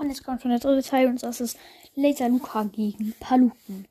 Und jetzt kommt schon der dritte Teil und das ist Laser Luca gegen Paluten.